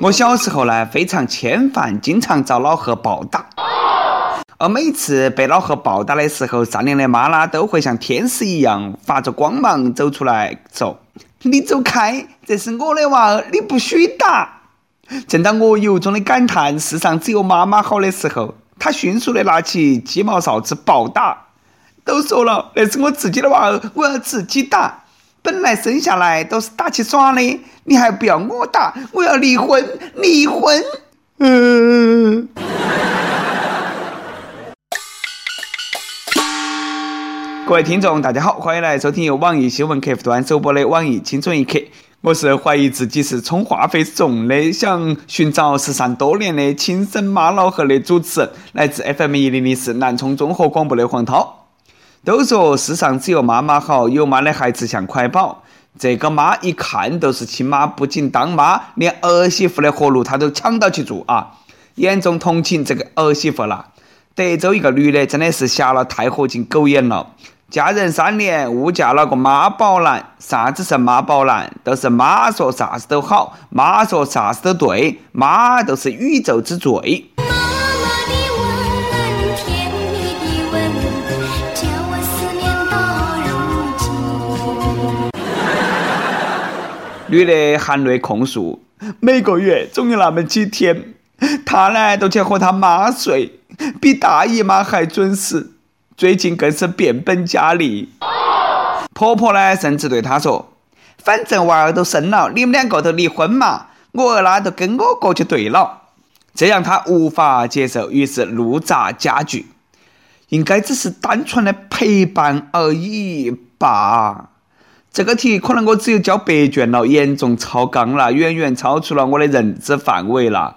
我小时候呢，非常欠烦，经常遭老贺暴打。而每次被老贺暴打的时候，善良的妈妈，都会像天使一样发着光芒走出来说：“你走开，这是我的娃儿，你不许打。”正当我由衷的感叹世上只有妈妈好的时候，他迅速的拿起鸡毛扫帚暴打。都说了，那是我自己的娃儿，我要自己打。本来生下来都是打起耍的，你还不要我打，我要离婚，离婚。嗯。各位听众，大家好，欢迎来收听由网易新闻客户端首播的《网易青春一刻》。我是怀疑自己是充话费送的，想寻找失散多年的亲生妈老汉的主持人，来自 FM 一零零四南充综合广播的黄涛。都说世上只有妈妈好，有妈的孩子像块宝。这个妈一看都是亲妈，不仅当妈，连儿媳妇的活路她都抢到去做啊！严重同情这个儿媳妇了。德州一个女的真的是瞎了太合金狗眼了，嫁人三年误嫁了个妈宝男。啥子是妈宝男？都是妈说啥子都好，妈说啥子都对，妈都是宇宙之最。女的含泪控诉：每个月总有那么几天，她呢都去和她妈睡，比大姨妈还准时。最近更是变本加厉。婆婆呢甚至对她说：“反正娃儿都生了，你们两个都离婚嘛，我儿呢都跟我过就对了。”这让她无法接受，于是怒砸家具。应该只是单纯的陪伴而已吧。这个题可能我只有交白卷了，严重超纲了，远远超出了我的认知范围了。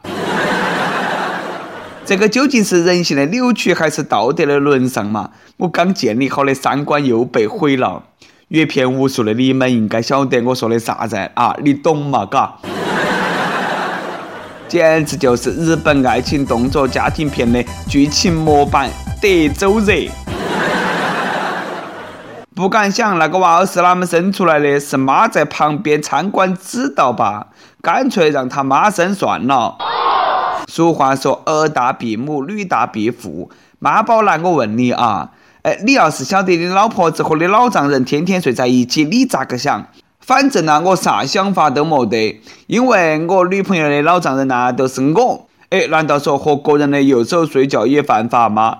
这个究竟是人性的扭曲，还是道德的沦丧嘛？我刚建立好的三观又被毁了。阅片无数的你们应该晓得我说的啥子啊？你懂嘛？嘎？简直就是日本爱情动作家庭片的剧情模板，德州热。不敢想那个娃儿是哪么生出来的，是妈在旁边参观指导吧？干脆让他妈生算了。俗话说“儿大必母，女大必父”。妈宝男，我问你啊，哎，你要是晓得你老婆子和你老丈人天天睡在一起，你咋个想？反正呢，我啥想法都没得，因为我女朋友的老丈人呢都是我。哎，难道说和个人的右手睡觉也犯法吗？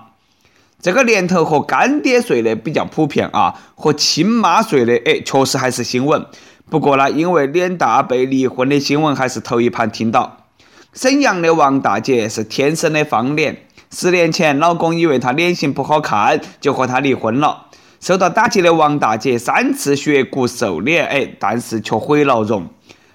这个年头和干爹睡的比较普遍啊，和亲妈睡的，哎，确实还是新闻。不过呢，因为脸大被离婚的新闻还是头一盘听到。沈阳的王大姐是天生的方脸，十年前老公以为她脸型不好看，就和她离婚了。受到打击的王大姐三次削骨瘦脸，哎，但是却毁了容。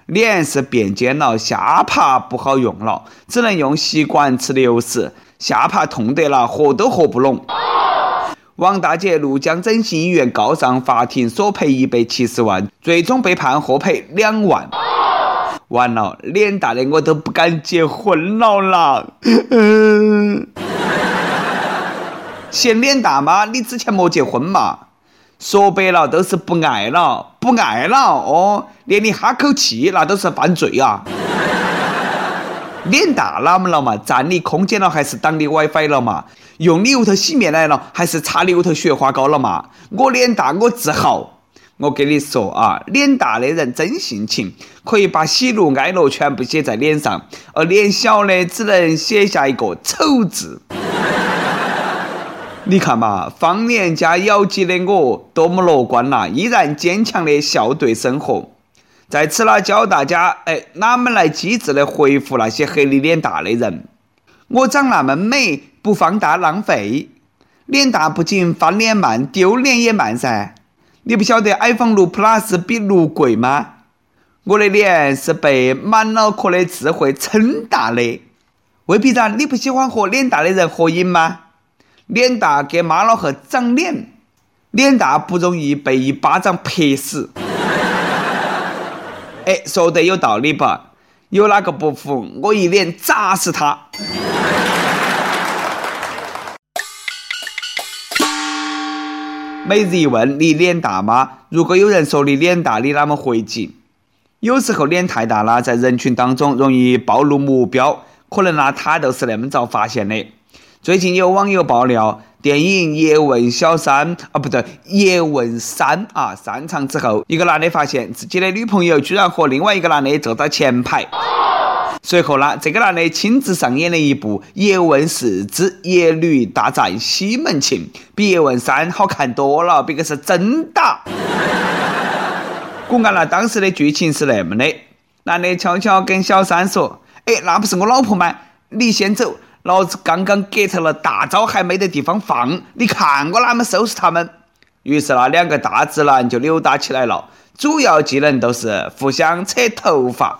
脸是变尖了，下巴不好用了，只能用吸管吃流食。下巴痛得了，合都合不拢。王大姐怒将整形医院告上法庭，索赔一百七十万，最终被判获赔两万。完了，脸大的我都不敢结婚了啦！嗯嫌脸大吗？你之前没结婚嘛？说白了都是不爱了，不爱了哦，连你哈口气那都是犯罪啊！脸大哪么了嘛？占你空间了还是挡你 WiFi 了嘛？用你屋头洗面奶了还是擦你屋头雪花膏了嘛？我脸大我自豪。我跟你说啊，脸大的人真性情，可以把喜怒哀乐全部写在脸上，而脸小的只能写下一个丑字。你看嘛，方脸加咬肌的我多么乐观呐！依然坚强的笑对生活。在此呢，教大家，哎，哪么来机智的回复那些黑你脸大的人？我长那么美，不放大浪费。脸大不仅翻脸慢，丢脸也慢噻。你不晓得 iPhone 六 Plus 比六贵吗？我的脸是被满脑壳的智慧撑大的。未必然，你不喜欢和脸大的人合影吗？脸大给妈老汉长脸，脸大不容易被一巴掌拍死。说得有道理吧？有哪个不服？我一脸砸死他！每日一问：你脸大吗？如果有人说你脸大，你啷么回击？有时候脸太大了，在人群当中容易暴露目标，可能呢他都是那么早发现的。最近有网友爆料，电影《叶问小三》啊，不对，《叶问三》啊，散场之后，一个男的发现自己的女朋友居然和另外一个男的坐到前排。随后呢，这个男的亲自上演了一部《叶问四之叶女大战西门庆》，比《叶问三》好看多了，别个是真打。我按了当时的剧情是那么的：男的悄悄跟小三说：“哎，那不是我老婆吗？你先走。”老子刚刚 get 了大招，还没得地方放，你看我哪么收拾他们？于是那两个大直男就扭打起来了，主要技能都是互相扯头发。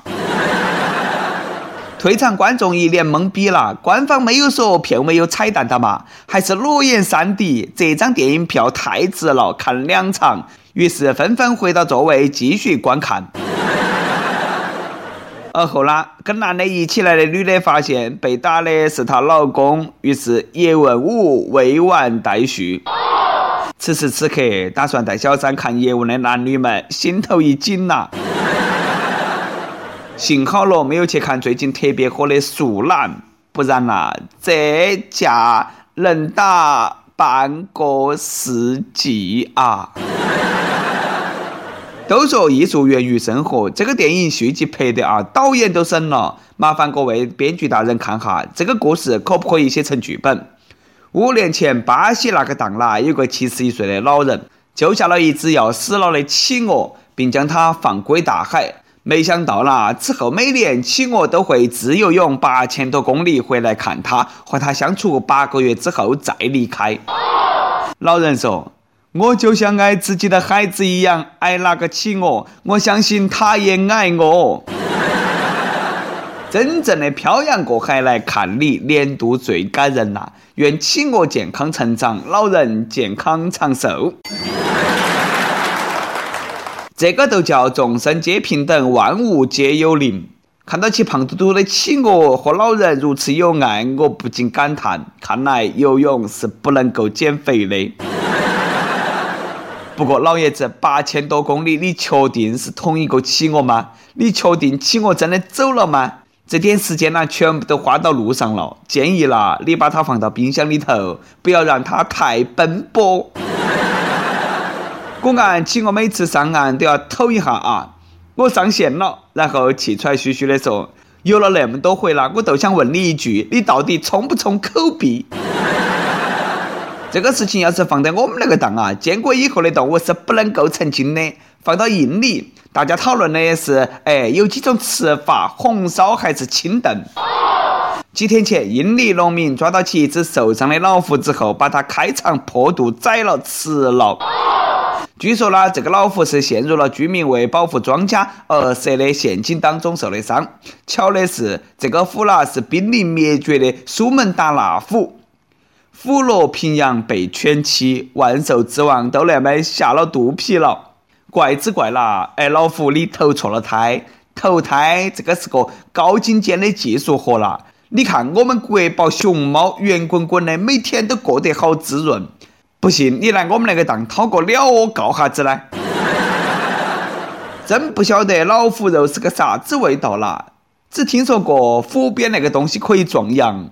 退场观众一脸懵逼了，官方没有说片尾有彩蛋的嘛？还是裸眼 3D？这张电影票太值了，看两场。于是纷纷回到座位继续观看。而后呢，跟男的一起来的女的发现被打的是她老公，于是叶问五未完待续。此时此刻，打算带小三看叶问的男女们心头一紧呐。幸好了，没有去看最近特别火的《树懒》，不然呐，这架能打半个世纪啊！都说艺术源于生活，这个电影续集拍的啊，导演都省了。麻烦各位编剧大人看哈，这个故事可不可以写成剧本？五年前，巴西那个档啦，有个七十一岁的老人救下了一只要死了的企鹅，并将它放归大海。没想到啦，此后每年企鹅都会自由泳八千多公里回来看他，和他相处八个月之后再离开。老人说。我就像爱自己的孩子一样爱那个企鹅，我相信他也爱我。真正的漂洋过海来看你，年度最感人呐！愿企鹅健康成长，老人健康长寿。这个都叫众生皆平等，万物皆有灵。看到起胖嘟嘟的企鹅和老人如此有爱，我不禁感叹：看来游泳是不能够减肥的。不过老爷子八千多公里，你确定是同一个企鹅吗？你确定企鹅真的走了吗？这点时间呢，全部都花到路上了。建议啦，你把它放到冰箱里头，不要让它太奔波。我看企鹅每次上岸都要抖一下啊，我上线了，然后气喘吁吁的说：“游了那么多回了，我都想问你一句，你到底充不充口币？”这个事情要是放在我们那个档啊，建国以后的动物是不能够成精的。放到印尼，大家讨论的是，哎，有几种吃法，红烧还是清炖？几天前，印尼农民抓到起一只受伤的老虎之后，把它开肠破肚宰了吃了。据说呢，这个老虎是陷入了居民为保护庄稼而设的陷阱当中受的伤。巧的是，这个虎啦是濒临灭绝的苏门答腊虎。虎落平阳被犬欺，万兽之王都那么下了肚皮了，怪只怪啦！哎，老虎你投错了胎，投胎这个是个高精尖的技术活啦。你看我们国宝熊猫圆滚滚的，每天都过得好滋润。不信你来我们那个档掏个鸟窝告哈子呢？真不晓得老虎肉是个啥子味道啦，只听说过虎鞭那个东西可以壮阳。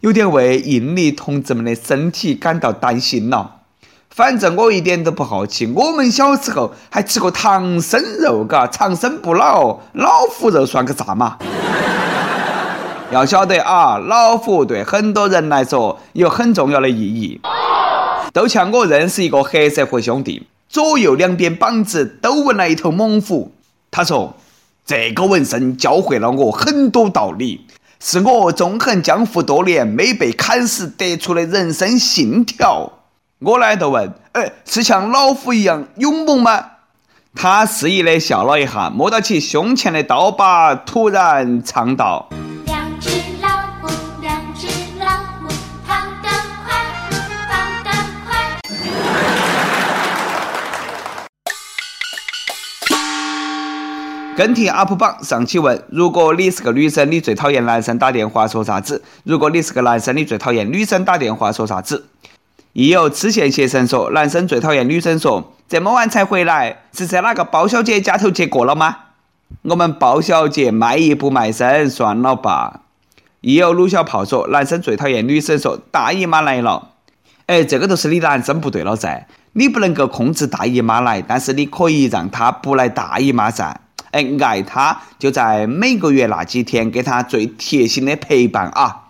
有点为印尼同志们的身体感到担心了。反正我一点都不好奇，我们小时候还吃过唐僧肉，嘎，长生不老，老虎肉算个啥嘛？要晓得啊，老虎对很多人来说有很重要的意义。都像我认识一个黑社会兄弟，左右两边膀子都纹了一头猛虎。他说：“这个纹身教会了我很多道理。”是我纵横江湖多年没被砍死得出的人生信条。我呢就问，哎，是像老虎一样勇猛吗？他肆意的笑了一下，摸到起胸前的刀把，突然唱道。跟帖 UP 榜上期问：如果你是个女生，你最讨厌男生打电话说啥子？如果你是个男生，你最讨厌女生打电话说啥子？亦有痴线邪神说：男生最讨厌女生说这么晚才回来，是在哪个包小姐家头接过了吗？我们包小姐卖艺不卖身，算了吧。亦有鲁小炮说，男生最讨厌女生说大姨妈来了。哎，这个就是你男生不对了噻，你不能够控制大姨妈来，但是你可以让她不来大姨妈噻。哎，爱他就在每个月那几天给他最贴心的陪伴啊。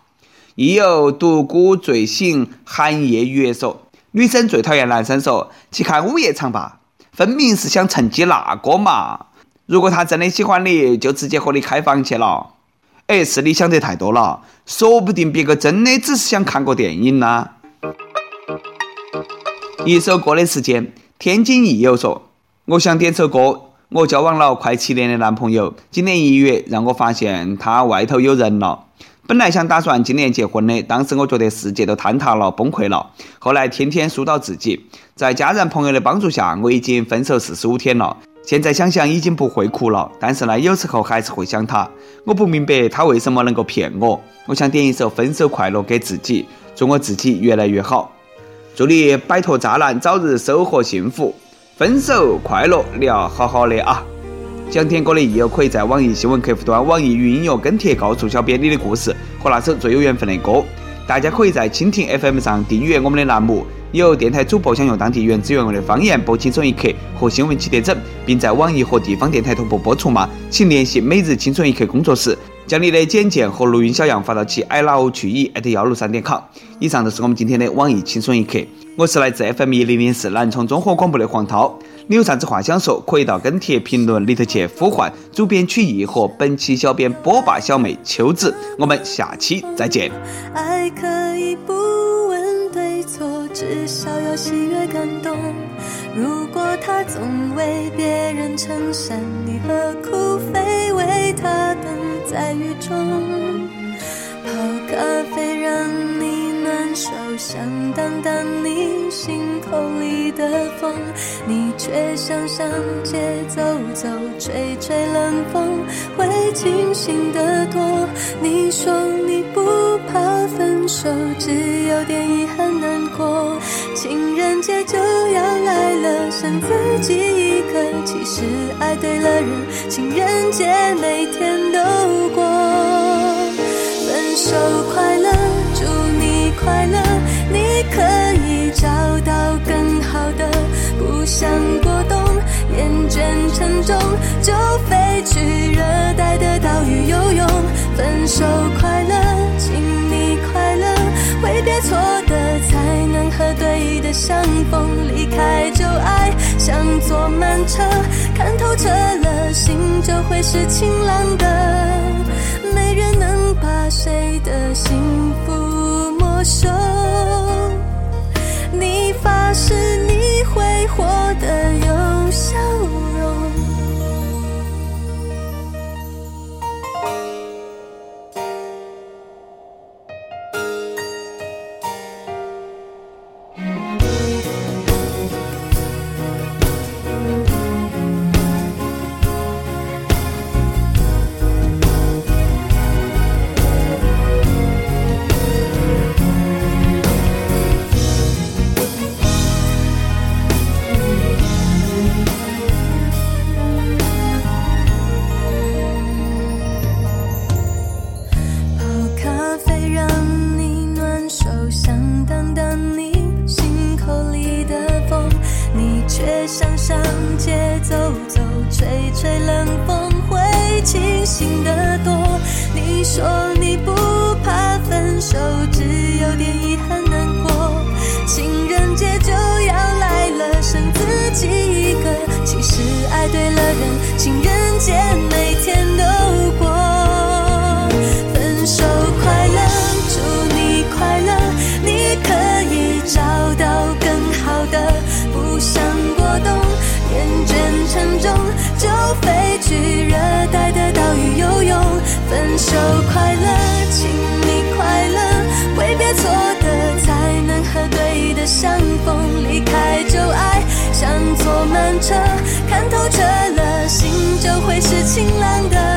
亦有独孤醉醒寒夜月说，女生最讨厌男生说去看午夜场吧，分明是想趁机那个嘛。如果他真的喜欢你，就直接和你开房去了。哎，是你想得太多了，说不定别个真的只是想看个电影呢。一首歌的时间，天津益友说：“我想点首歌。我交往了快七年的男朋友，今年一月让我发现他外头有人了。本来想打算今年结婚的，当时我觉得世界都坍塌了，崩溃了。后来天天疏导自己，在家人朋友的帮助下，我已经分手四十五天了。现在想想已经不会哭了，但是呢，有时候还是会想他。我不明白他为什么能够骗我。我想点一首《分手快乐》给自己，祝我自己越来越好。”祝你摆脱渣男，早日收获幸福，分手快乐，你要好好的啊！想听歌的益友可以在网易新闻客户端、网易云音乐跟帖告诉小编你的故事和那首最有缘分的歌。大家可以在蜻蜓 FM 上订阅我们的栏目。有电台主播想用当地原汁原味的方言播《青春一刻》和新闻七点整，并在网易和地方电台同步播出吗？请联系每日青春一刻工作室。将你的简介和录音小样发到其 i love 曲艺 at 幺六三点 com。以上就是我们今天的网易轻松一刻。我是来自 FM 一零零四南充综合广播的黄涛。你有啥子话想说，可以到跟帖评论里头去呼唤主编曲艺和本期小编波霸小妹秋子。我们下期再见。爱可以不问对错，至少要喜悦感动。如果他总为别人撑伞，你何苦非为他？在雨中泡咖啡，让你暖手，想挡挡你心口里的风，你却想上街走走，吹吹冷风，会清醒得多。你说你不怕分手，只有点遗憾难过。情人节就要来了，剩自己一个，其实爱对了人，情人节每天都过。分手快乐，祝你快乐，你可以找到更好的。不想过冬，厌倦沉重，就飞去热带的岛屿游泳。分手快乐，请，别错的，才能和对的相逢。离开旧爱，像坐慢车，看透彻了，心就会是晴朗的。说你不怕分手只有点遗憾难过。情人节就要来了剩自己一个。其实爱对了人情人节分手快乐请你快乐挥别错的才能和对的相逢。离开旧爱像坐慢车看透彻了心就会是晴朗的。